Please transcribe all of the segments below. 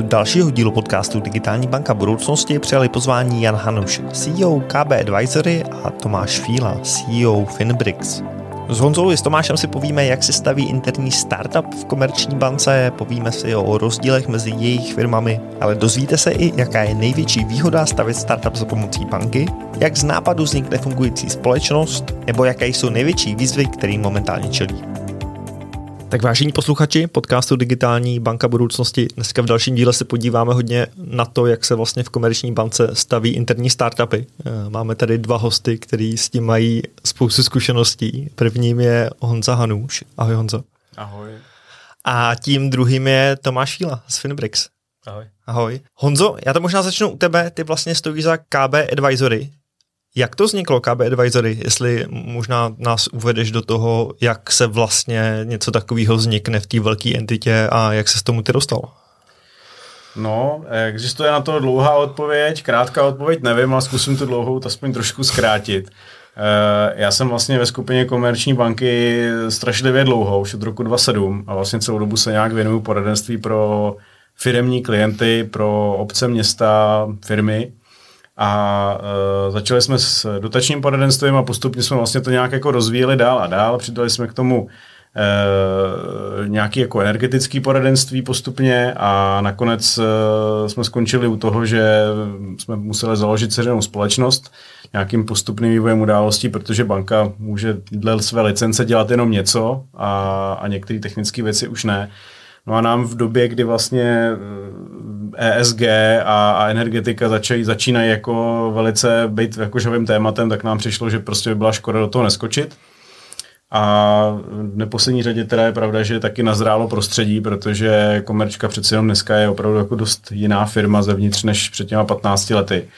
Do dalšího dílu podcastu Digitální banka budoucnosti přijali pozvání Jan Hanuš, CEO KB Advisory a Tomáš Fíla, CEO Finbrix. S Honzou i s Tomášem si povíme, jak se staví interní startup v komerční bance, povíme si o rozdílech mezi jejich firmami, ale dozvíte se i, jaká je největší výhoda stavit startup za pomocí banky, jak z nápadu vznikne fungující společnost, nebo jaké jsou největší výzvy, kterým momentálně čelí. Tak vážení posluchači podcastu Digitální banka budoucnosti, dneska v dalším díle se podíváme hodně na to, jak se vlastně v komerční bance staví interní startupy. Eh, máme tady dva hosty, kteří s tím mají spoustu zkušeností. Prvním je Honza Hanuš. Ahoj Honzo. Ahoj. A tím druhým je Tomáš Fíla z Finbrix. Ahoj. Ahoj. Honzo, já to možná začnu u tebe. Ty vlastně stojíš za KB Advisory, jak to vzniklo KB Advisory? Jestli možná nás uvedeš do toho, jak se vlastně něco takového vznikne v té velké entitě a jak se s tomu ty dostal? No, existuje na to dlouhá odpověď, krátká odpověď nevím, ale zkusím tu dlouhou aspoň trošku zkrátit. Eh, já jsem vlastně ve skupině komerční banky strašlivě dlouho, už od roku 2007 a vlastně celou dobu se nějak věnuju poradenství pro firemní klienty, pro obce, města, firmy a uh, začali jsme s dotačním poradenstvím a postupně jsme vlastně to nějak jako rozvíjeli dál a dál. Přidali jsme k tomu uh, nějaký jako energetický poradenství postupně a nakonec uh, jsme skončili u toho, že jsme museli založit ceřenou společnost nějakým postupným vývojem událostí, protože banka může dle své licence dělat jenom něco a, a některé technické věci už ne. No a nám v době, kdy vlastně ESG a, a energetika začají, začínají jako velice být jako tématem, tak nám přišlo, že prostě by byla škoda do toho neskočit. A v neposlední řadě teda je pravda, že taky nazrálo prostředí, protože Komerčka přeci jenom dneska je opravdu jako dost jiná firma zevnitř než před těma 15 lety.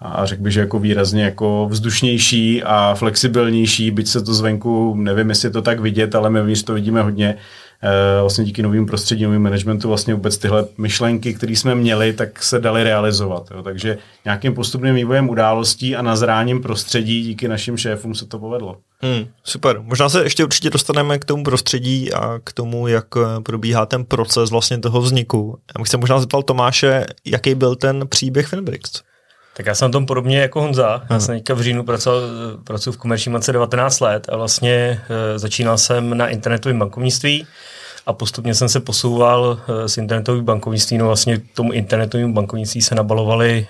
A řekl bych, že jako výrazně jako vzdušnější a flexibilnější, byť se to zvenku, nevím, jestli je to tak vidět, ale my to vidíme hodně, vlastně díky novým prostředí, novým managementu vlastně vůbec tyhle myšlenky, které jsme měli, tak se daly realizovat. Jo. Takže nějakým postupným vývojem událostí a nazráním prostředí díky našim šéfům se to povedlo. Hmm, super. Možná se ještě určitě dostaneme k tomu prostředí a k tomu, jak eh, probíhá ten proces vlastně toho vzniku. Já bych se možná zeptal Tomáše, jaký byl ten příběh Finbrix? Tak já jsem na tom podobně jako Honza. Já jsem teďka v říjnu pracoval, pracuji v komerční bance 19 let a vlastně e, začínal jsem na internetovém bankovnictví a postupně jsem se posouval e, s internetovým bankovnictví. No vlastně k tomu internetovým bankovnictví se nabalovaly e,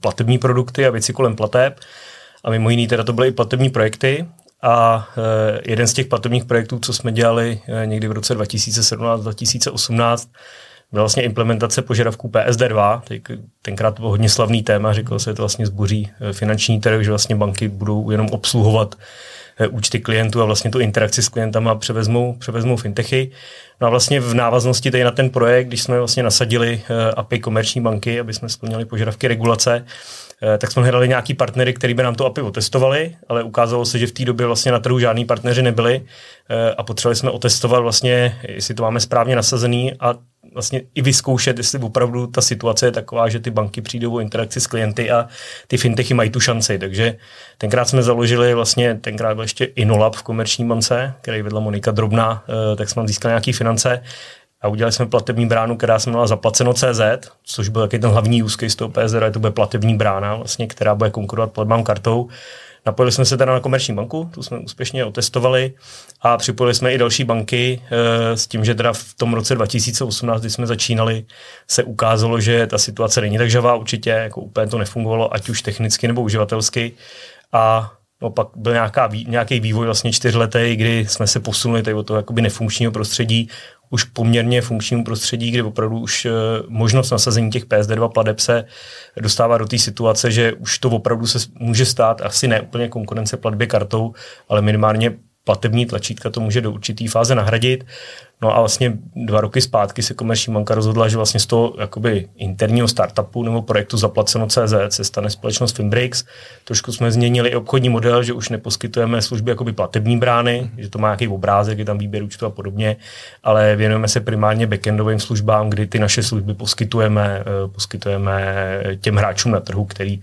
platební produkty a věci kolem plateb. A mimo jiný teda to byly i platební projekty. A e, jeden z těch platebních projektů, co jsme dělali e, někdy v roce 2017-2018, byla vlastně implementace požadavků PSD2, tenkrát to bylo hodně slavný téma, říkalo se, že to vlastně zboří eh, finanční trh, že vlastně banky budou jenom obsluhovat eh, účty klientů a vlastně tu interakci s klientama převezmou, převezmou fintechy. No a vlastně v návaznosti tady na ten projekt, když jsme vlastně nasadili eh, API komerční banky, aby jsme splnili požadavky regulace, tak jsme hledali nějaký partnery, který by nám to API otestovali, ale ukázalo se, že v té době vlastně na trhu žádní partneři nebyli a potřebovali jsme otestovat vlastně, jestli to máme správně nasazený a vlastně i vyzkoušet, jestli opravdu ta situace je taková, že ty banky přijdou o interakci s klienty a ty fintechy mají tu šanci. Takže tenkrát jsme založili vlastně, tenkrát byl ještě Inolab v komerční bance, který vedla Monika Drobná, eh, tak jsme získali nějaké finance a udělali jsme platební bránu, která se jmenovala Zaplaceno CZ, což byl taky ten hlavní use case toho PSR, to bude platební brána, vlastně, která bude konkurovat platbám kartou. Napojili jsme se teda na komerční banku, tu jsme úspěšně otestovali a připojili jsme i další banky e, s tím, že teda v tom roce 2018, kdy jsme začínali, se ukázalo, že ta situace není tak žavá, určitě jako úplně to nefungovalo, ať už technicky nebo uživatelsky. A No, pak byl nějaká, nějaký vývoj vlastně čtyřletý, kdy jsme se posunuli tady od toho jakoby nefunkčního prostředí už poměrně funkčnímu prostředí, kdy opravdu už eh, možnost nasazení těch PSD2 pladeb se dostává do té situace, že už to opravdu se může stát, asi ne úplně konkurence platby kartou, ale minimálně platební tlačítka to může do určité fáze nahradit. No a vlastně dva roky zpátky se komerční banka rozhodla, že vlastně z toho jakoby interního startupu nebo projektu zaplaceno CZ se stane společnost Finbrix. Trošku jsme změnili i obchodní model, že už neposkytujeme služby jakoby platební brány, mm. že to má nějaký obrázek, je tam výběr účtu a podobně, ale věnujeme se primárně backendovým službám, kdy ty naše služby poskytujeme, eh, poskytujeme těm hráčům na trhu, který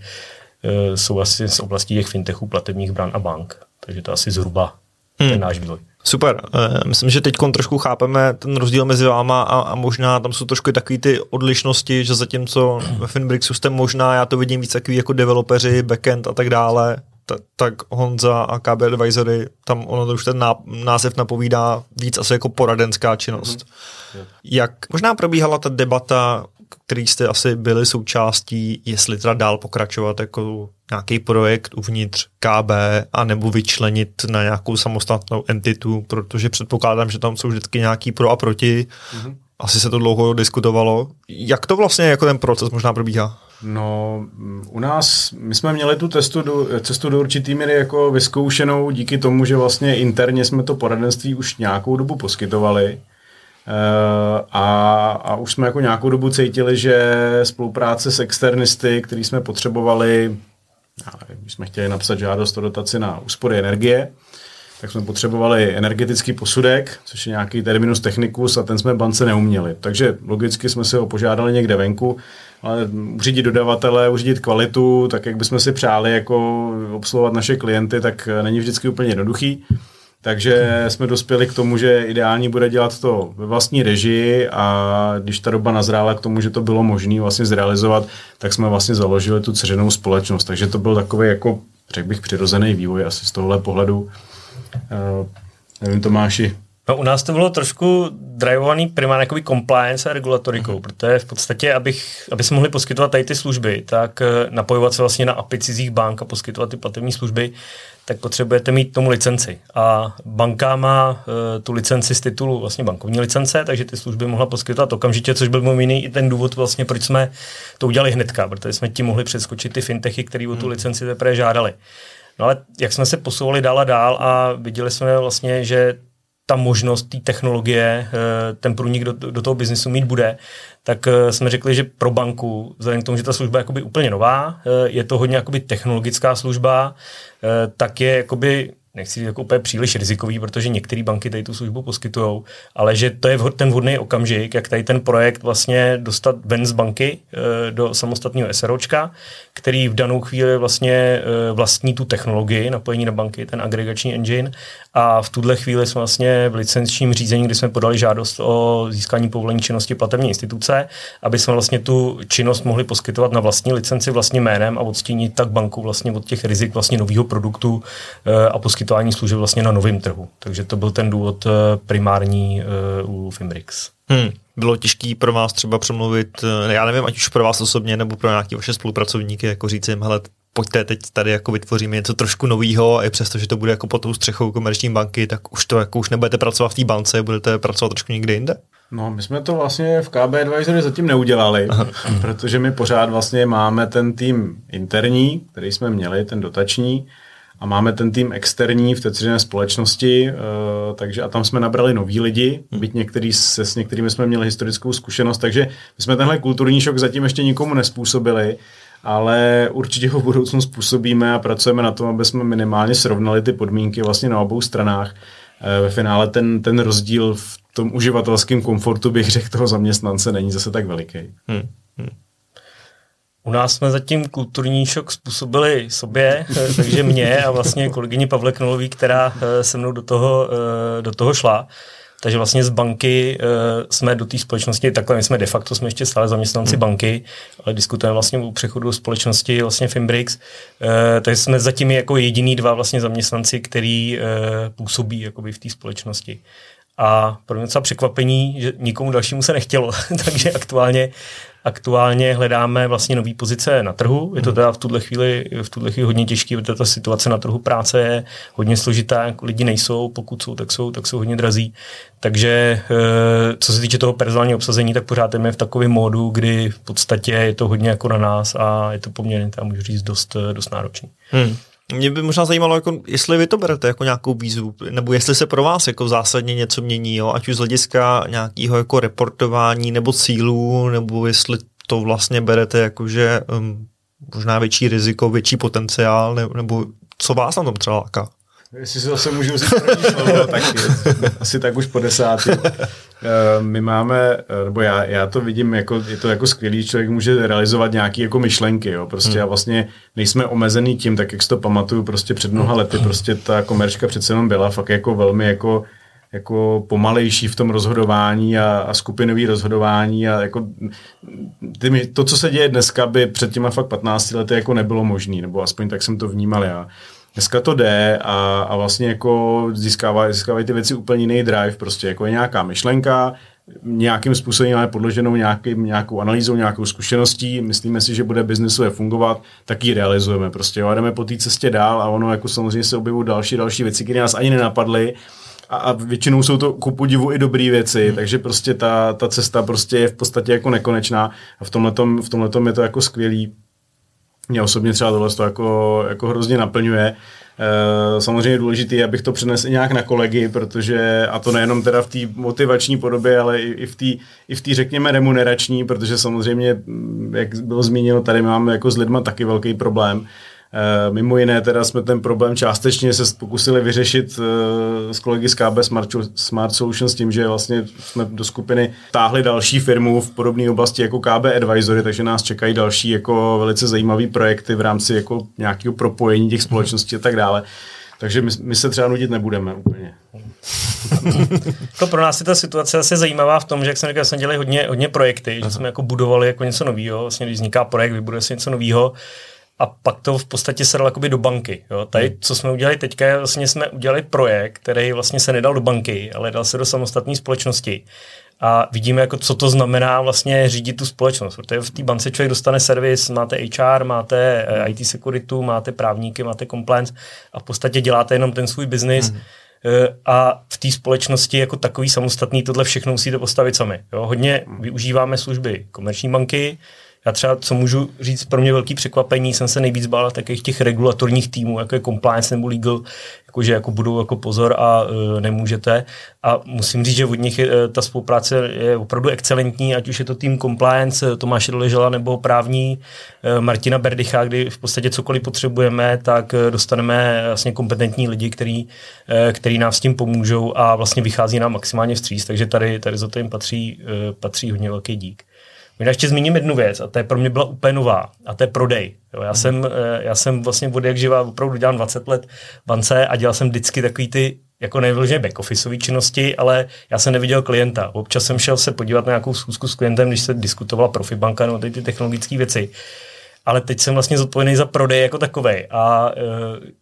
eh, jsou asi z oblasti těch fintechů, platebních brán a bank. Takže to asi zhruba hmm. ten náš vývoj. Super. Eh, myslím, že teď trošku chápeme ten rozdíl mezi váma a, a možná tam jsou trošku takový ty odlišnosti, že zatímco ve Finbrixu jste možná, já to vidím víc takový jako developeři, backend a tak dále, tak, tak Honza a KB Advisory, tam ono to už ten název napovídá víc asi jako poradenská činnost. Mm-hmm. Jak možná probíhala ta debata, který jste asi byli součástí, jestli teda dál pokračovat jako nějaký projekt uvnitř KB a nebo vyčlenit na nějakou samostatnou entitu, protože předpokládám, že tam jsou vždycky nějaký pro a proti. Mm-hmm. Asi se to dlouho diskutovalo. Jak to vlastně jako ten proces možná probíhá? No, u nás, my jsme měli tu testu do, cestu do určitý míry jako vyzkoušenou díky tomu, že vlastně interně jsme to poradenství už nějakou dobu poskytovali a, a už jsme jako nějakou dobu cítili, že spolupráce s externisty, který jsme potřebovali, když jsme chtěli napsat žádost o dotaci na úspory energie, tak jsme potřebovali energetický posudek, což je nějaký terminus technicus a ten jsme bance neuměli. Takže logicky jsme si ho požádali někde venku, ale uřídit dodavatele, uřídit kvalitu, tak jak bychom si přáli jako obsluhovat naše klienty, tak není vždycky úplně jednoduchý. Takže jsme dospěli k tomu, že ideální bude dělat to ve vlastní režii a když ta doba nazrála k tomu, že to bylo možné vlastně zrealizovat, tak jsme vlastně založili tu ceřenou společnost. Takže to byl takový jako, řekl bych, přirozený vývoj asi z tohle pohledu. Uh, nevím, Tomáši, No, u nás to bylo trošku drivovaný primárně jakoby compliance a regulatorikou, mm-hmm. protože v podstatě, abych, aby se mohli poskytovat tady ty služby, tak eh, napojovat se vlastně na API cizích bank a poskytovat ty platební služby, tak potřebujete mít tomu licenci. A banka má uh, tu licenci z titulu vlastně bankovní licence, takže ty služby mohla poskytovat okamžitě, což byl mimo jiný i ten důvod vlastně, proč jsme to udělali hnedka, protože jsme tím mohli přeskočit ty fintechy, které o tu mhm. licenci teprve žádali. No ale jak jsme se posouvali dál a dál a viděli jsme vlastně, že ta možnost té technologie, eh, ten průnik do, do toho biznisu mít bude, tak eh, jsme řekli, že pro banku, vzhledem k tomu, že ta služba je jakoby úplně nová, eh, je to hodně jakoby technologická služba, tak je jakoby nechci jako úplně příliš rizikový, protože některé banky tady tu službu poskytují, ale že to je ten vhodný okamžik, jak tady ten projekt vlastně dostat ven z banky e, do samostatného SROčka, který v danou chvíli vlastně e, vlastní tu technologii napojení na banky, ten agregační engine. A v tuhle chvíli jsme vlastně v licenčním řízení, kdy jsme podali žádost o získání povolení činnosti platební instituce, aby jsme vlastně tu činnost mohli poskytovat na vlastní licenci vlastním jménem a odstínit tak banku vlastně od těch rizik vlastně nového produktu e, a poskytovat poskytování služeb vlastně na novém trhu. Takže to byl ten důvod eh, primární uh, u Fimbrix. Hmm. Bylo těžké pro vás třeba přemluvit, eh, já nevím, ať už pro vás osobně nebo pro nějaké vaše spolupracovníky, jako říct jim, hele, pojďte, teď tady jako vytvoříme něco trošku nového a i přesto, že to bude jako pod tou střechou komerční banky, tak už to jako už nebudete pracovat v té bance, budete pracovat trošku někde jinde? No, my jsme to vlastně v KB Advisory zatím neudělali, protože my pořád vlastně máme ten tým interní, který jsme měli, ten dotační, a máme ten tým externí v té dceřiné společnosti, uh, takže a tam jsme nabrali noví lidi, hmm. byť některý se, s některými jsme měli historickou zkušenost, takže my jsme tenhle kulturní šok zatím ještě nikomu nespůsobili, ale určitě ho v budoucnu způsobíme a pracujeme na tom, aby jsme minimálně srovnali ty podmínky vlastně na obou stranách. Uh, ve finále ten, ten rozdíl v tom uživatelském komfortu, bych řekl, toho zaměstnance není zase tak veliký. Hmm. Hmm. U nás jsme zatím kulturní šok způsobili sobě, eh, takže mě a vlastně kolegyni Pavle Knolový, která eh, se mnou do toho, eh, do toho šla. Takže vlastně z banky jsme do té společnosti, takhle my jsme de facto jsme ještě stále zaměstnanci hmm. banky, ale diskutujeme vlastně o přechodu společnosti vlastně Fimbrix, takže jsme zatím jako jediný dva vlastně zaměstnanci, který působí jakoby v té společnosti. A pro mě docela překvapení, že nikomu dalšímu se nechtělo, takže aktuálně Aktuálně hledáme vlastně nové pozice na trhu. Je to hmm. teda v tuhle chvíli, v tuhle chvíli hodně těžké, protože ta situace na trhu práce je hodně složitá. Lidi nejsou, pokud jsou, tak jsou, tak jsou hodně drazí. Takže eh, co se týče toho personálního obsazení, tak pořád jsme v takovém módu, kdy v podstatě je to hodně jako na nás a je to poměrně, tam můžu říct, dost, dost náročný. Hmm. Mě by možná zajímalo, jako, jestli vy to berete jako nějakou výzvu, nebo jestli se pro vás jako zásadně něco mění, jo? ať už z hlediska nějakého jako reportování nebo cílů, nebo jestli to vlastně berete jako, že um, možná větší riziko, větší potenciál, ne, nebo co vás na tom třeba láká? Jestli si zase můžu říct první slovo, tak je, asi tak už po desátý. Eh, my máme, eh, nebo já, já to vidím, jako, je to jako skvělý, člověk může realizovat nějaké jako myšlenky, jo, prostě hmm. a vlastně nejsme omezený tím, tak jak si to pamatuju, prostě před mnoha lety, prostě ta komerčka přece jenom byla fakt jako velmi jako jako pomalejší v tom rozhodování a, a skupinový rozhodování a jako ty, to, co se děje dneska, by před těma fakt 15 lety jako nebylo možné, nebo aspoň tak jsem to vnímal já. Dneska to jde a, a vlastně jako získávají, získávají ty věci úplně jiný drive, prostě jako je nějaká myšlenka, nějakým způsobem máme podloženou nějaký, nějakou analýzou, nějakou zkušeností, myslíme si, že bude biznesově fungovat, tak ji realizujeme prostě. Jo, a jdeme po té cestě dál a ono jako samozřejmě se objevují další, další věci, které nás ani nenapadly a, a většinou jsou to ku podivu i dobré věci, hmm. takže prostě ta, ta cesta prostě je v podstatě jako nekonečná a v tomhletom, v tomhletom je to jako skvělý. Mě osobně třeba tohle to jako, jako hrozně naplňuje. E, samozřejmě je důležité, abych to přenesl nějak na kolegy, protože, a to nejenom teda v té motivační podobě, ale i, i v té, i v té, řekněme, remunerační, protože samozřejmě, jak bylo zmíněno, tady máme jako s lidma taky velký problém. Eh, mimo jiné teda jsme ten problém částečně se pokusili vyřešit eh, s kolegy z KB Smart, Smart Solutions tím, že vlastně jsme do skupiny táhli další firmu v podobné oblasti jako KB Advisory, takže nás čekají další jako velice zajímavé projekty v rámci jako nějakého propojení těch společností a tak dále. Takže my, my se třeba nudit nebudeme úplně. to pro nás je ta situace asi zajímavá v tom, že jak jsem říkal, jsme dělali hodně, hodně projekty, Aha. že jsme jako budovali jako něco nového, vlastně když vzniká projekt, vybuduje se něco nového, a pak to v podstatě se dalo do banky. Jo. Tady, hmm. co jsme udělali teďka, vlastně jsme udělali projekt, který vlastně se nedal do banky, ale dal se do samostatné společnosti. A vidíme, jako, co to znamená vlastně řídit tu společnost. Protože v té bance člověk dostane servis, máte HR, máte eh, IT security, máte právníky, máte compliance a v podstatě děláte jenom ten svůj biznis. Hmm a v té společnosti jako takový samostatný tohle všechno musíte postavit sami. Jo? Hodně hmm. využíváme služby komerční banky, já třeba, co můžu říct, pro mě velký překvapení, jsem se nejvíc bál takových těch regulatorních týmů, jako je compliance nebo legal, jakože jako budou jako pozor a uh, nemůžete. A musím říct, že od nich je, e, ta spolupráce je opravdu excelentní, ať už je to tým compliance Tomáše Doležela nebo právní uh, Martina Berdycha, kdy v podstatě cokoliv potřebujeme, tak dostaneme vlastně kompetentní lidi, který, uh, který nám s tím pomůžou a vlastně vychází nám maximálně vstříc, takže tady, tady za to jim patří, uh, patří hodně velký dík. Možná ještě zmíním jednu věc, a to je pro mě byla úplně nová, a to je prodej. Jo, já, mm. jsem, eh, já jsem vlastně od jak živa opravdu dělám 20 let v bance a dělal jsem vždycky takový ty jako nevyloženě back-officeové činnosti, ale já jsem neviděl klienta. Občas jsem šel se podívat na nějakou schůzku s klientem, když se diskutovala profibanka nebo ty, ty technologické věci. Ale teď jsem vlastně zodpovědný za prodej jako takový. A uh,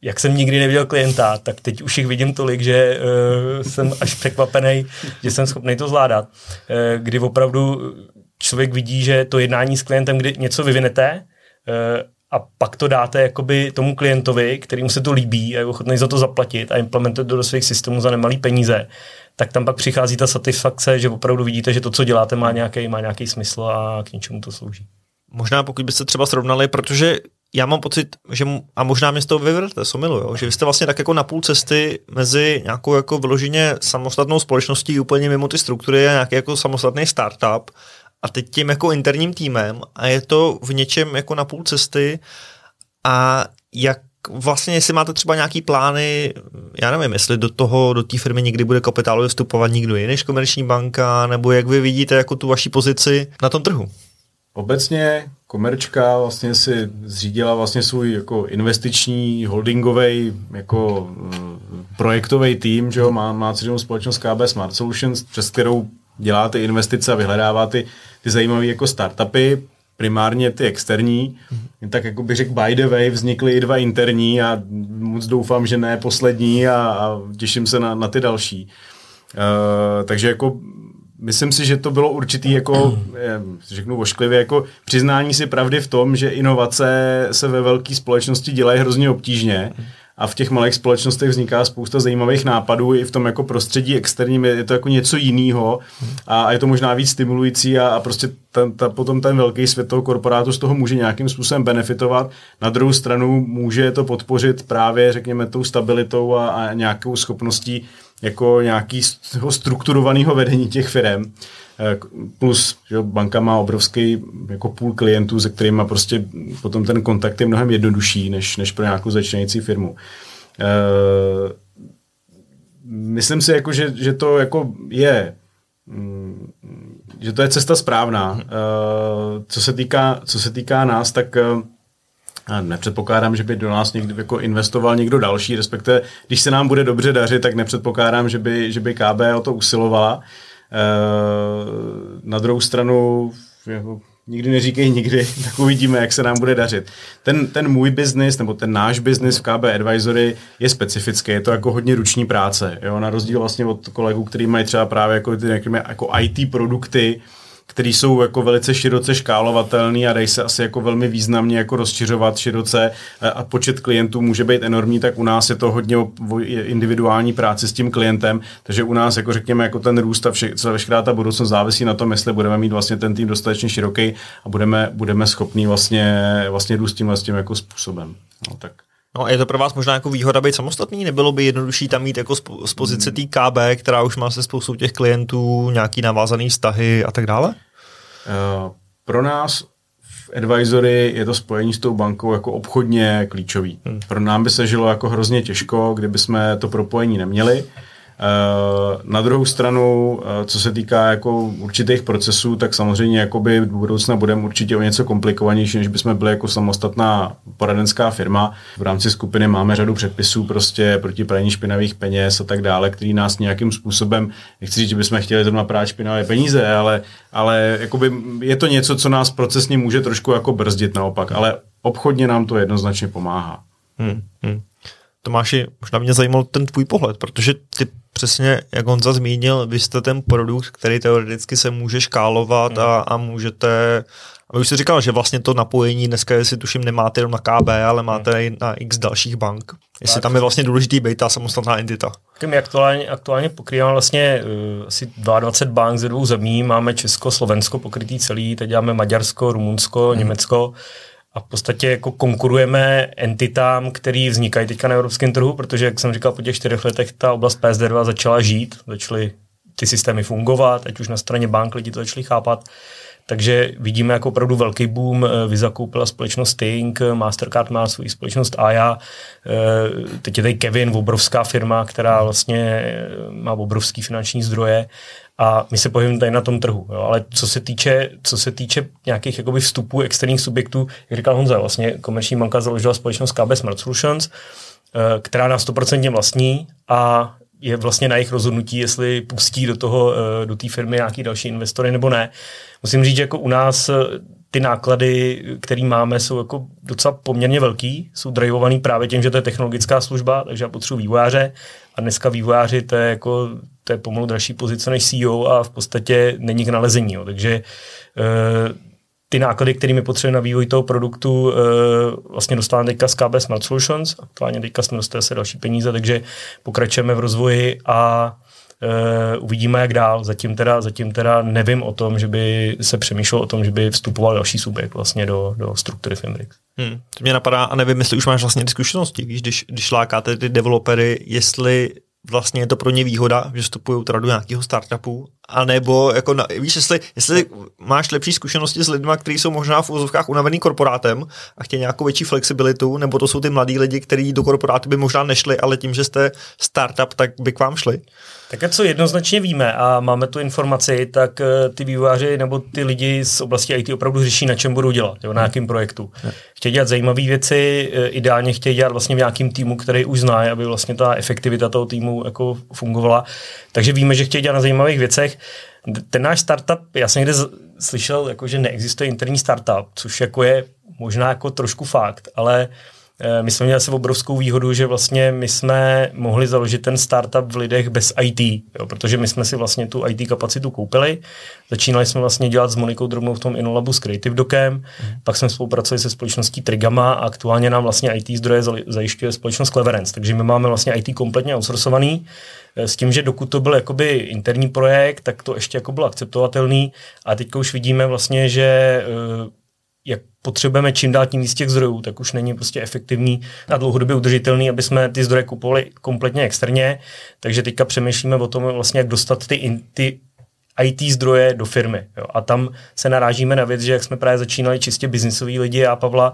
jak jsem nikdy neviděl klienta, tak teď už jich vidím tolik, že uh, jsem až překvapený, že jsem schopný to zvládat. Uh, kdy opravdu člověk vidí, že to jednání s klientem, kdy něco vyvinete eh, a pak to dáte jakoby tomu klientovi, kterým se to líbí a je ochotný za to zaplatit a implementovat do svých systémů za nemalý peníze, tak tam pak přichází ta satisfakce, že opravdu vidíte, že to, co děláte, má nějaký, má nějaký smysl a k něčemu to slouží. Možná pokud byste třeba srovnali, protože já mám pocit, že a možná mě z toho vyvrte, somilu, jo, že vy jste vlastně tak jako na půl cesty mezi nějakou jako vyloženě samostatnou společností úplně mimo ty struktury a nějaký jako samostatný startup a teď tím jako interním týmem a je to v něčem jako na půl cesty a jak vlastně, jestli máte třeba nějaký plány, já nevím, jestli do toho, do té firmy někdy bude kapitálově vstupovat nikdo jiný než komerční banka, nebo jak vy vidíte jako tu vaši pozici na tom trhu? Obecně komerčka vlastně si zřídila vlastně svůj jako investiční holdingový jako eh, projektový tým, že jo, má, má celou společnost KB Smart Solutions, přes kterou dělá ty investice a vyhledává ty, zajímavé jako startupy, primárně ty externí, mm-hmm. tak jako bych řekl by the way, vznikly i dva interní a moc doufám, že ne poslední a, a těším se na, na ty další. Uh, takže jako myslím si, že to bylo určitý jako, řeknu ošklivě, jako přiznání si pravdy v tom, že inovace se ve velké společnosti dělají hrozně obtížně a v těch malých společnostech vzniká spousta zajímavých nápadů i v tom jako prostředí externím je to jako něco jiného a je to možná víc stimulující a, a prostě ten, ta, potom ten velký svět toho korporátu z toho může nějakým způsobem benefitovat. Na druhou stranu může to podpořit právě, řekněme, tou stabilitou a, a nějakou schopností jako nějakého strukturovaného vedení těch firm. Eh, plus, že banka má obrovský jako půl klientů, se kterými prostě potom ten kontakt je mnohem jednodušší, než, než pro nějakou začínající firmu. myslím si, jako, že, že to jako je mm, že to je cesta správná. Uh, co, se týká, co se týká nás, tak Nepředpokládám, že by do nás někdy jako investoval někdo další, respektive když se nám bude dobře dařit, tak nepředpokládám, že by, že by KB o to usilovala. Na druhou stranu jako nikdy neříkej nikdy, tak uvidíme, jak se nám bude dařit. Ten, ten můj biznis, nebo ten náš biznis v KB Advisory je specifický, je to jako hodně ruční práce, jo? na rozdíl vlastně od kolegů, kteří mají třeba právě jako, ty, jako IT produkty, které jsou jako velice široce škálovatelné a dají se asi jako velmi významně jako rozšiřovat široce eh, a počet klientů může být enormní, tak u nás je to hodně o individuální práci s tím klientem, takže u nás jako řekněme jako ten růst a vše, celá veškerá ta budoucnost závisí na tom, jestli budeme mít vlastně ten tým dostatečně široký a budeme, budeme schopní vlastně, vlastně růst tím tím jako způsobem. No, tak. No a je to pro vás možná jako výhoda být samostatný? Nebylo by jednodušší tam mít jako z pozice té KB, která už má se spoustou těch klientů, nějaký navázaný vztahy a tak dále? Uh, pro nás v advisory je to spojení s tou bankou jako obchodně klíčový. Hmm. Pro nám by se žilo jako hrozně těžko, kdyby jsme to propojení neměli. Eh, na druhou stranu, eh, co se týká jako určitých procesů, tak samozřejmě jakoby v budoucna budeme určitě o něco komplikovanější, než bychom byli jako samostatná poradenská firma. V rámci skupiny máme řadu předpisů prostě proti praní špinavých peněz a tak dále, který nás nějakým způsobem, nechci říct, že bychom chtěli zrovna prát špinavé peníze, ale, ale jakoby je to něco, co nás procesně může trošku jako brzdit naopak, ale obchodně nám to jednoznačně pomáhá. Hmm, hmm. Tomáši, možná mě zajímal ten tvůj pohled, protože ty přesně, jak on zmínil, vy jste ten produkt, který teoreticky se může škálovat mm. a, a můžete a už jsi říkal, že vlastně to napojení dneska, jestli tuším, nemáte jenom na KB, ale máte mm. i na x dalších bank. Jestli tak. tam je vlastně důležitý být ta samostatná entita. My aktuálně, aktuálně pokrýváme vlastně uh, asi 22 bank ze dvou zemí. Máme Česko, Slovensko pokrytý celý, teď děláme Maďarsko, Rumunsko, mm. Německo a v podstatě jako konkurujeme entitám, které vznikají teďka na evropském trhu, protože, jak jsem říkal, po těch čtyřech letech ta oblast PSD2 začala žít, začaly ty systémy fungovat, ať už na straně bank lidi to začali chápat. Takže vidíme jako opravdu velký boom. Visa koupila společnost Tink, Mastercard má svou společnost Aya, teď je tady Kevin, obrovská firma, která vlastně má obrovský finanční zdroje a my se pohybujeme tady na tom trhu. Jo. Ale co se týče, co se týče nějakých jakoby vstupů externích subjektů, jak říkal Honza, vlastně komerční banka založila společnost KB Smart Solutions, eh, která nás 100% vlastní a je vlastně na jejich rozhodnutí, jestli pustí do toho, eh, do té firmy nějaký další investory nebo ne. Musím říct, že jako u nás eh, ty náklady, které máme, jsou jako docela poměrně velký, jsou drivovaný právě tím, že to je technologická služba, takže já potřebuji vývojáře a dneska vývojáři to je jako to je pomalu dražší pozice než CEO a v podstatě není k nalezení. Jo. Takže e, ty náklady, kterými potřebujeme na vývoj toho produktu, e, vlastně dostáváme teďka z KB Smart Solutions, aktuálně teďka jsme dostali se další peníze, takže pokračujeme v rozvoji a Uh, uvidíme, jak dál. Zatím teda, zatím teda nevím o tom, že by se přemýšlelo o tom, že by vstupoval další subjekt vlastně do, do struktury Finbrix. Hmm, to mě napadá a nevím, jestli už máš vlastně ty zkušenosti, víš, když, když lákáte ty developery, jestli vlastně je to pro ně výhoda, že vstupují teda do nějakého startupu, anebo jako na, víš, jestli, jestli máš lepší zkušenosti s lidmi, kteří jsou možná v úzovkách unavený korporátem a chtějí nějakou větší flexibilitu, nebo to jsou ty mladí lidi, kteří do korporátu by možná nešli, ale tím, že jste startup, tak by k vám šli. Tak co jednoznačně víme a máme tu informaci, tak eh, ty vývojáři nebo ty lidi z oblasti IT opravdu řeší, na čem budou dělat, jo, na jakém projektu. Chtějí dělat zajímavé věci, eh, ideálně chtějí dělat vlastně v nějakým týmu, který už zná, aby vlastně ta efektivita toho týmu jako fungovala. Takže víme, že chtějí dělat na zajímavých věcech. Ten náš startup, já jsem někde slyšel, jako, že neexistuje interní startup, což jako je možná jako trošku fakt, ale Eh, my jsme měli asi obrovskou výhodu, že vlastně my jsme mohli založit ten startup v lidech bez IT, jo, protože my jsme si vlastně tu IT kapacitu koupili. Začínali jsme vlastně dělat s Monikou Drobnou v tom Inolabu s Creative Docem, mm. pak jsme spolupracovali se společností Trigama a aktuálně nám vlastně IT zdroje zajišťuje společnost Cleverance, takže my máme vlastně IT kompletně outsourcovaný, eh, s tím, že dokud to byl jakoby interní projekt, tak to ještě jako bylo akceptovatelný a teďka už vidíme vlastně, že eh, jak potřebujeme čím dál tím víc těch zdrojů, tak už není prostě efektivní a dlouhodobě udržitelný, aby jsme ty zdroje kupovali kompletně externě. Takže teďka přemýšlíme o tom vlastně, jak dostat ty, ty IT zdroje do firmy. Jo. A tam se narážíme na věc, že jak jsme právě začínali čistě biznisoví lidi a Pavla,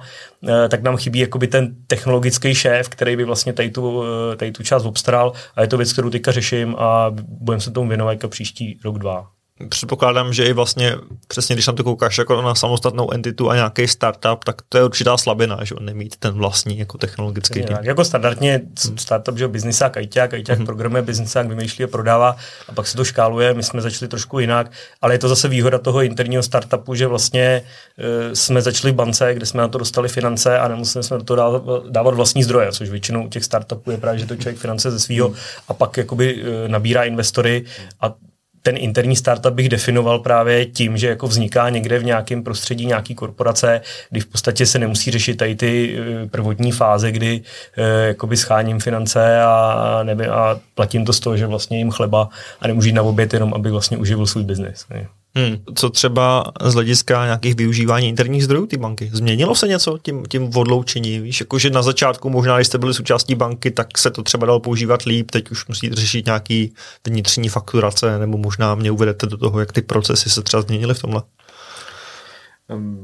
eh, tak nám chybí jakoby ten technologický šéf, který by vlastně tady tu, eh, tady tu část obstaral a je to věc, kterou teďka řeším a budeme se tomu věnovat jako příští rok, dva předpokládám, že i vlastně přesně, když tam to koukáš jako na samostatnou entitu a nějaký startup, tak to je určitá slabina, že nemít ten vlastní jako technologický tým. Jako standardně hmm. startup, že biznisák, ajťák, ajťák hmm. programuje, biznisák vymýšlí a prodává a pak se to škáluje, my jsme začali trošku jinak, ale je to zase výhoda toho interního startupu, že vlastně uh, jsme začali v bance, kde jsme na to dostali finance a nemuseli jsme do toho dávat, dávat vlastní zdroje, což většinou u těch startupů je právě, že to člověk finance ze svého hmm. a pak jakoby uh, nabírá investory a ten interní startup bych definoval právě tím, že jako vzniká někde v nějakém prostředí nějaký korporace, kdy v podstatě se nemusí řešit tady ty eh, prvotní fáze, kdy eh, jakoby scháním finance a, nevím, a platím to z toho, že vlastně jim chleba a nemůžu jít na oběd jenom, aby vlastně uživil svůj biznis. Hmm. Co třeba z hlediska nějakých využívání interních zdrojů ty banky? Změnilo se něco tím, tím odloučení? Víš, jakože na začátku možná, když jste byli součástí banky, tak se to třeba dalo používat líp, teď už musíte řešit nějaký vnitřní fakturace, nebo možná mě uvedete do toho, jak ty procesy se třeba změnily v tomhle.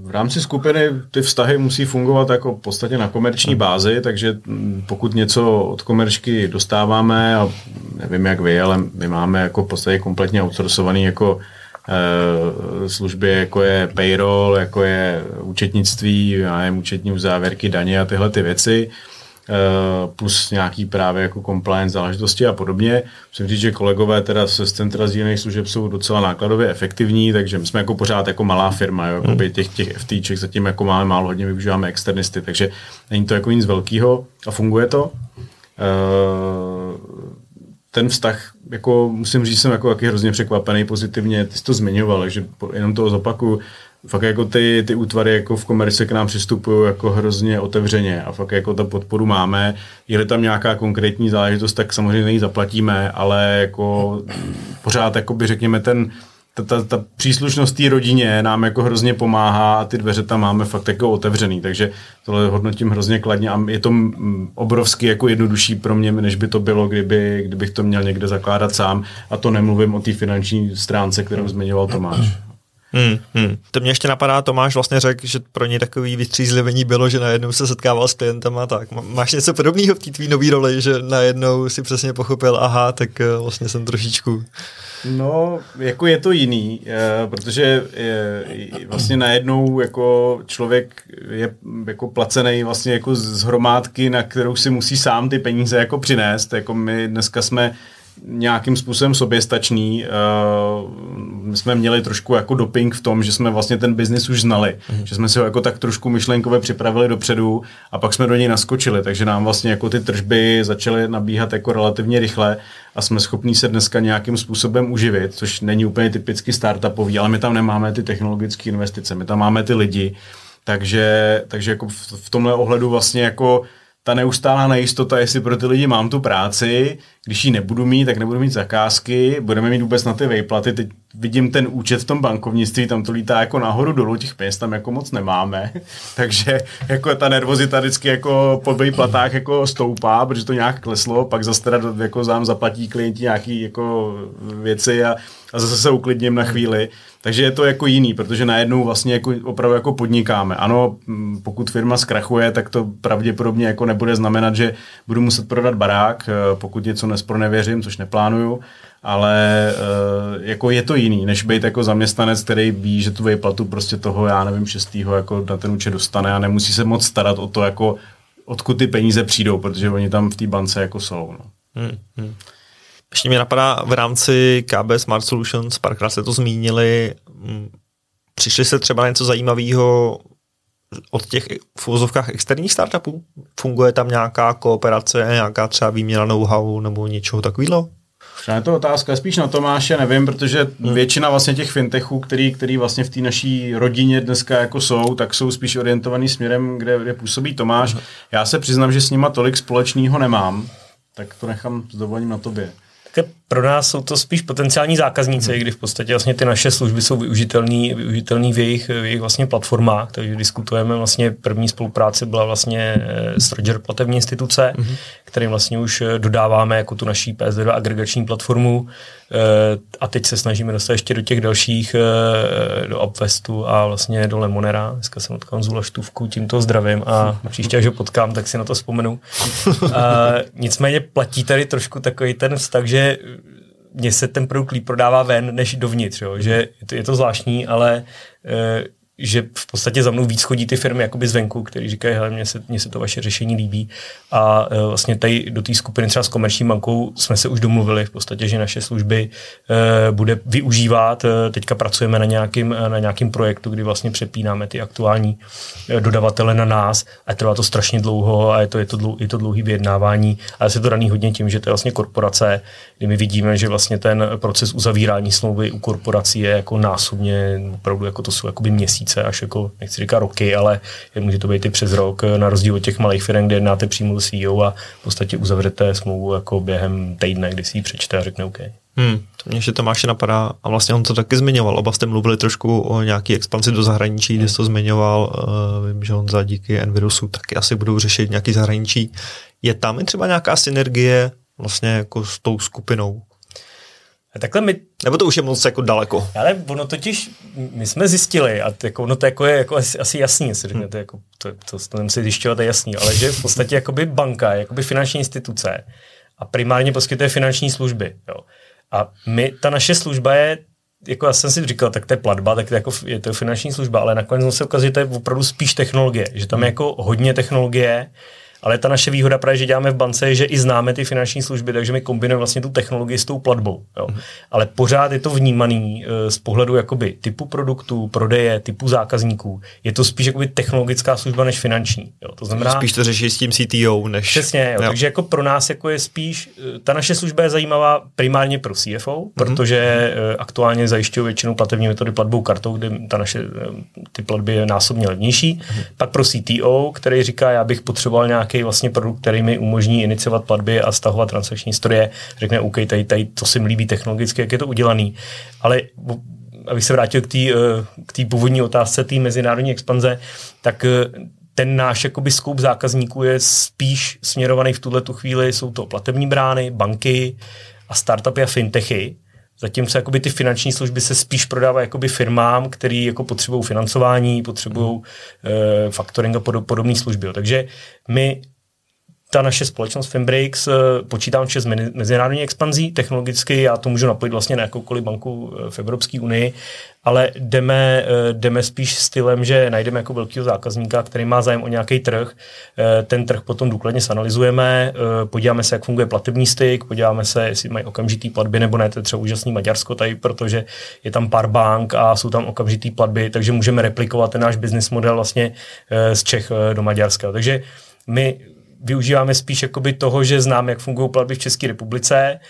V rámci skupiny ty vztahy musí fungovat jako v podstatě na komerční hmm. bázi, takže pokud něco od komerčky dostáváme, a nevím jak vy, ale my máme jako v podstatě kompletně outsourcovaný jako služby, jako je payroll, jako je účetnictví, já nevím, účetní závěrky, daně a tyhle ty věci, eh, plus nějaký právě jako compliance záležitosti a podobně. Musím říct, že kolegové teda se z centra sdílených služeb jsou docela nákladově efektivní, takže my jsme jako pořád jako malá firma, jo, jako hmm. těch, těch FTček zatím jako máme málo, hodně využíváme externisty, takže není to jako nic velkého a funguje to. Ten vztah, jako musím říct, jsem jako hrozně překvapený pozitivně, ty jsi to zmiňoval, takže jenom to zopakuju, fakt jako ty, ty útvary jako v komerci k nám přistupují jako hrozně otevřeně a fakt jako ta podporu máme. Je tam nějaká konkrétní záležitost, tak samozřejmě ji zaplatíme, ale jako pořád jako by řekněme ten ta, ta, ta příslušnost té rodině nám jako hrozně pomáhá a ty dveře tam máme fakt jako otevřený, takže tohle hodnotím hrozně kladně a je to obrovsky jako jednodušší pro mě, než by to bylo, kdyby, kdybych to měl někde zakládat sám a to nemluvím o té finanční stránce, kterou zmiňoval Tomáš. Hmm, hmm. To mě ještě napadá, Tomáš vlastně řekl, že pro ně takový vystřízlivění bylo, že najednou se setkával s klientem a tak. Máš něco podobného v té tvý nový roli, že najednou si přesně pochopil, aha, tak eh, vlastně jsem trošičku No, jako je to jiný, eh, protože je, vlastně najednou jako člověk je jako placený vlastně jako z hromádky, na kterou si musí sám ty peníze jako přinést. Jako my dneska jsme nějakým způsobem soběstačný. Uh, my jsme měli trošku jako doping v tom, že jsme vlastně ten biznis už znali, mm. že jsme si ho jako tak trošku myšlenkově připravili dopředu a pak jsme do něj naskočili, takže nám vlastně jako ty tržby začaly nabíhat jako relativně rychle a jsme schopní se dneska nějakým způsobem uživit, což není úplně typicky startupový, ale my tam nemáme ty technologické investice, my tam máme ty lidi, takže, takže jako v, v tomhle ohledu vlastně jako ta neustálá nejistota, jestli pro ty lidi mám tu práci, když ji nebudu mít, tak nebudu mít zakázky, budeme mít vůbec na ty vejplaty. Teď vidím ten účet v tom bankovnictví, tam to lítá jako nahoru dolů, těch peněz tam jako moc nemáme. Takže jako ta nervozita vždycky jako po vejplatách jako stoupá, protože to nějak kleslo, pak zase teda jako zám zaplatí klienti nějaký jako věci a, a zase se uklidním na chvíli. Takže je to jako jiný, protože najednou vlastně jako opravdu jako podnikáme. Ano, pokud firma zkrachuje, tak to pravděpodobně jako nebude znamenat, že budu muset prodat barák, eh, pokud něco nespronevěřím, což neplánuju, ale uh, jako je to jiný, než být jako zaměstnanec, který ví, že tu výplatu prostě toho, já nevím, šestýho jako na ten účet dostane a nemusí se moc starat o to, jako odkud ty peníze přijdou, protože oni tam v té bance jako jsou. No. Hmm, hmm. Ještě mě napadá v rámci KB Smart Solutions, párkrát se to zmínili, přišli se třeba na něco zajímavého od těch v úzovkách externích startupů? Funguje tam nějaká kooperace, nějaká třeba výměna know-how nebo něčeho takového? Je to otázka spíš na Tomáše, nevím, protože hmm. většina vlastně těch fintechů, který, který vlastně v té naší rodině dneska jako jsou, tak jsou spíš orientovaný směrem, kde, kde působí Tomáš. Hmm. Já se přiznám, že s nima tolik společného nemám, tak to nechám s dovolením na tobě. Tak pro nás jsou to spíš potenciální zákazníci, hmm. kdy v podstatě vlastně ty naše služby jsou využitelné využitelný v jejich, v jejich vlastně platformách, takže diskutujeme vlastně první spolupráce byla vlastně eh, s Roger platební instituce, hmm. kterým vlastně už eh, dodáváme jako tu naší PSD2 agregační platformu eh, a teď se snažíme dostat ještě do těch dalších, do Upvestu a vlastně do Lemonera. Dneska jsem od Zula Štůvku, tímto zdravím a příště, až ho potkám, tak si na to vzpomenu. A, nicméně platí tady trošku takový ten vztah, že mně se ten produkt líp prodává ven, než dovnitř, jo? že je to, je to zvláštní, ale e, že v podstatě za mnou víc chodí ty firmy jakoby zvenku, který říkají, hele, mně se, mně se to vaše řešení líbí. A e, vlastně tady do té skupiny třeba s komerční bankou jsme se už domluvili v podstatě, že naše služby e, bude využívat. E, teďka pracujeme na nějakým, na nějakým projektu, kdy vlastně přepínáme ty aktuální dodavatele na nás a trvá to strašně dlouho a je to, je to, dlou, je to dlouhý vyjednávání. A je to daný hodně tím, že to je vlastně korporace, kdy my vidíme, že vlastně ten proces uzavírání smlouvy u korporací je jako násobně, opravdu jako to jsou jakoby měsíc měsíce až jako, nechci říkat roky, ale může to být i přes rok, na rozdíl od těch malých firm, kde jednáte přímo s CEO a v podstatě uzavřete smlouvu jako během týdne, kdy si ji přečte a řekne OK. Hmm, to mě ještě Tomáše napadá, a vlastně on to taky zmiňoval, oba jste mluvili trošku o nějaký expanzi do zahraničí, hmm. kde jsi to zmiňoval, uh, vím, že on za díky Envirusu taky asi budou řešit nějaký zahraničí. Je tam i třeba nějaká synergie vlastně jako s tou skupinou? A takhle my... Nebo to už je moc jako daleko? Ale ono totiž, my jsme zjistili, a to, jako, ono to jako je jako asi, asi jasný, jestli řeknete, hmm. jako, to, to, to nemusí zjišťovat, to je jasný, ale že v podstatě jakoby banka, jakoby finanční instituce a primárně poskytuje finanční služby. Jo. A my, ta naše služba je jako já jsem si říkal, tak to je platba, tak to jako je to finanční služba, ale nakonec se ukazuje, že to je opravdu spíš technologie, že tam je hmm. jako hodně technologie, ale ta naše výhoda právě, že děláme v bance, je, že i známe ty finanční služby, takže my kombinujeme vlastně tu technologii s tou platbou. Jo. Mm. Ale pořád je to vnímaný uh, z pohledu jakoby typu produktů, prodeje, typu zákazníků. Je to spíš jakoby technologická služba než finanční. Jo. To znamená, spíš to řeší s tím CTO než... Přesně, jo. Jo. takže jako pro nás jako je spíš, uh, ta naše služba je zajímavá primárně pro CFO, mm. protože uh, aktuálně zajišťují většinou platební metody platbou kartou, kde ta naše ty platby je násobně levnější. Mm. Pak pro CTO, který říká, já bych potřeboval nějak nějaký vlastně produkt, který mi umožní iniciovat platby a stahovat transakční historie, řekne, OK, tady, tady to si mi líbí technologicky, jak je to udělaný. Ale abych se vrátil k té tý původní otázce té mezinárodní expanze, tak eh, ten náš jakoby skup zákazníků je spíš směrovaný v tuhle tu chvíli, jsou to platební brány, banky a startupy a fintechy, Zatímco jakoby ty finanční služby se spíš prodávají jakoby firmám, který jako potřebují financování, potřebují e, factoring a pod, podobné služby. Takže my ta naše společnost Finbrix eh, počítám vše s mezinárodní expanzí. Technologicky já to můžu napojit vlastně na jakoukoliv banku eh, v Evropské unii, ale jdeme, eh, jdeme spíš stylem, že najdeme jako velkého zákazníka, který má zájem o nějaký trh. Ten trh potom důkladně sanalizujeme, podíváme se, jak funguje platební styk, podíváme se, jestli mají okamžitý platby nebo ne, to je třeba úžasný Maďarsko tady, protože je tam pár bank a jsou tam okamžitý platby, takže můžeme replikovat ten náš business model vlastně z Čech do Maďarska. Takže my využíváme spíš jakoby toho, že znám, jak fungují platby v České republice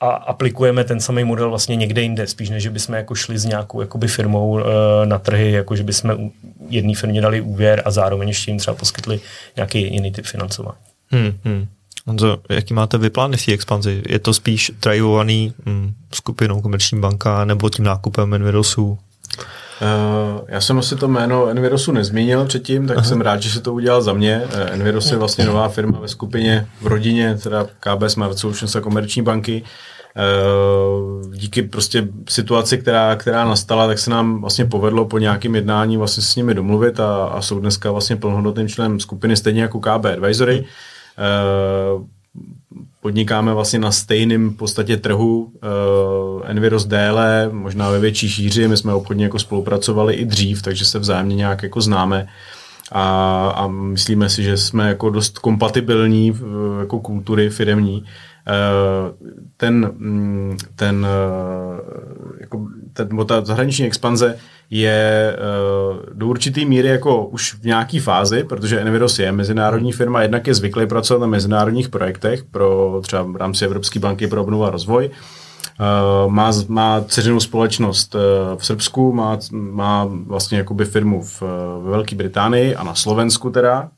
a aplikujeme ten samý model vlastně někde jinde, spíš než bychom jako šli s nějakou jakoby firmou e, na trhy, jako že bychom jedné firmě dali úvěr a zároveň ještě jim třeba poskytli nějaký jiný typ financování. Hmm, hmm. Honzo, jaký máte vy plány v expanzi? Je to spíš drivovaný hmm, skupinou Komerční banka nebo tím nákupem Envirosu? Uh, já jsem asi to jméno Envirosu nezmínil předtím, tak Aha. jsem rád, že se to udělal za mě. Uh, Enviros je vlastně nová firma ve skupině, v rodině, teda KB Smart Solutions a komerční banky. Uh, díky prostě situaci, která, která nastala, tak se nám vlastně povedlo po nějakém jednání vlastně s nimi domluvit a, a jsou dneska vlastně plnohodnotným členem skupiny, stejně jako KB Advisory. Uh, podnikáme vlastně na stejném podstatě trhu uh, Enviros déle, možná ve větší šíři, my jsme obchodně jako spolupracovali i dřív, takže se vzájemně nějak jako známe a, a myslíme si, že jsme jako dost kompatibilní jako kultury firemní. Uh, ten, mm, ten, uh, jako, ten, ta zahraniční expanze je uh, do určité míry jako už v nějaké fázi, protože Enviros je mezinárodní firma, jednak je zvyklý pracovat na mezinárodních projektech pro třeba v rámci Evropské banky pro obnovu a rozvoj. Uh, má, má dceřinou společnost uh, v Srbsku, má, má vlastně jakoby firmu v, ve Velké Británii a na Slovensku teda.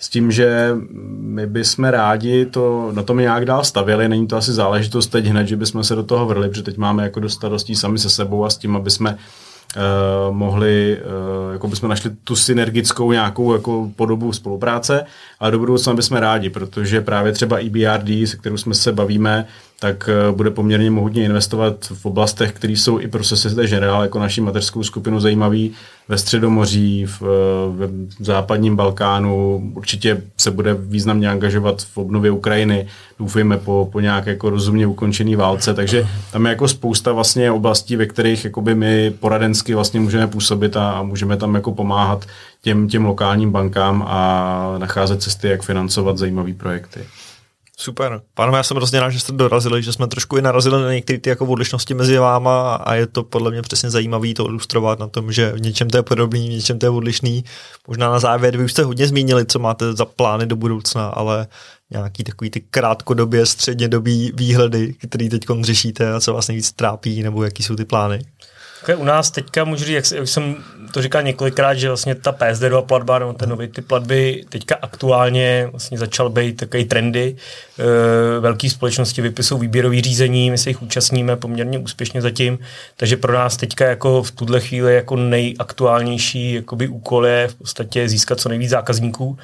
S tím, že my bychom rádi to, na tom nějak dál stavěli, není to asi záležitost teď hned, že bychom se do toho vrli, protože teď máme jako dost starostí sami se sebou a s tím, aby jsme Uh, mohli, uh, jako bychom našli tu synergickou nějakou jako podobu spolupráce, ale do budoucna bychom rádi, protože právě třeba EBRD, se kterou jsme se bavíme, tak uh, bude poměrně mohutně investovat v oblastech, které jsou i pro Societe General, jako naší mateřskou skupinu zajímavý, ve Středomoří, v, v západním Balkánu, určitě se bude významně angažovat v obnově Ukrajiny, doufejme po, po nějak jako rozumně ukončený válce, takže tam je jako spousta vlastně oblastí, ve kterých jakoby my poradensky vlastně můžeme působit a, a můžeme tam jako pomáhat těm, těm lokálním bankám a nacházet cesty, jak financovat zajímavé projekty. Super. Pánové, já jsem hrozně rád, že jste dorazili, že jsme trošku i narazili na některé ty jako odlišnosti mezi váma a je to podle mě přesně zajímavé to ilustrovat na tom, že v něčem to je podobný, v něčem to je odlišný. Možná na závěr, vy už jste hodně zmínili, co máte za plány do budoucna, ale nějaký takový ty krátkodobě, střednědobý výhledy, který teď řešíte a co vás nejvíc trápí, nebo jaký jsou ty plány? U nás teďka můžu říct, jak, jsem to říkal několikrát, že vlastně ta PSD2 platba, nebo ten nový ty platby teďka aktuálně vlastně začal být takový trendy. E, velké společnosti vypisují výběrový řízení, my se jich účastníme poměrně úspěšně zatím, takže pro nás teďka jako v tuhle chvíli jako nejaktuálnější jakoby úkol je v podstatě získat co nejvíc zákazníků,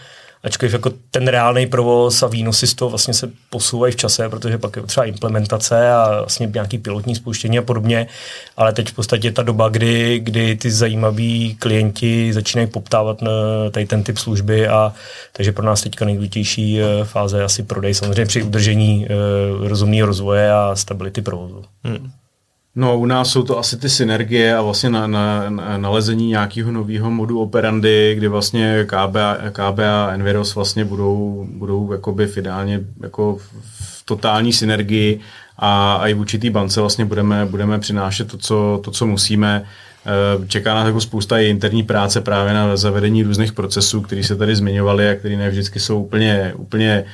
ačkoliv jako ten reálný provoz a výnosy z toho vlastně se posouvají v čase, protože pak je třeba implementace a vlastně nějaký pilotní spouštění a podobně, ale teď v podstatě ta doba, kdy, kdy ty zajímaví klienti začínají poptávat na tady ten typ služby a takže pro nás teďka nejdůležitější eh, fáze je asi prodej, samozřejmě při udržení uh, rozumného rozvoje a stability provozu. Hmm. No, u nás jsou to asi ty synergie a vlastně na, na, na nalezení nějakého nového modu operandy, kdy vlastně KB, KB a Enviros vlastně budou, budou jakoby v ideálně jako v totální synergii a, a i v určitý bance vlastně budeme, budeme přinášet to co, to, co musíme. Eh, čeká nás jako spousta i interní práce právě na zavedení různých procesů, které se tady zmiňovaly a které ne vždycky jsou úplně, úplně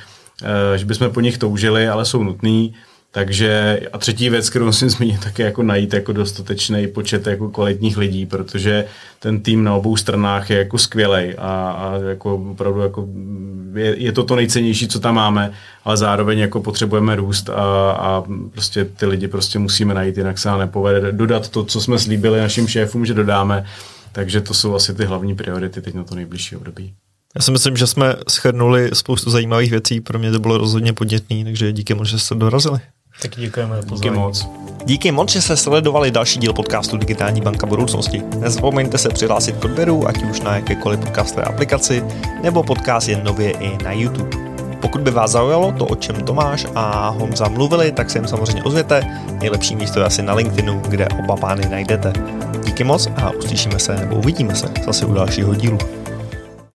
eh, že bychom po nich toužili, ale jsou nutný. Takže a třetí věc, kterou musím zmínit, tak je jako najít jako dostatečný počet jako kvalitních lidí, protože ten tým na obou stranách je jako skvělý a, a jako opravdu jako je, je, to to nejcennější, co tam máme, ale zároveň jako potřebujeme růst a, a prostě ty lidi prostě musíme najít, jinak se nám nepovede dodat to, co jsme slíbili našim šéfům, že dodáme. Takže to jsou asi ty hlavní priority teď na to nejbližší období. Já si myslím, že jsme schrnuli spoustu zajímavých věcí, pro mě to bylo rozhodně podnětný, takže díky moc, že jste dorazili. Tak děkujeme za Díky moc. Díky moc, že jste sledovali další díl podcastu Digitální banka budoucnosti. Nezapomeňte se přihlásit k odběru, ať už na jakékoliv podcastové aplikaci, nebo podcast je nově i na YouTube. Pokud by vás zaujalo to, o čem Tomáš a Honza mluvili, tak se jim samozřejmě ozvěte. Nejlepší místo je asi na LinkedInu, kde oba pány najdete. Díky moc a uslyšíme se nebo uvidíme se zase u dalšího dílu.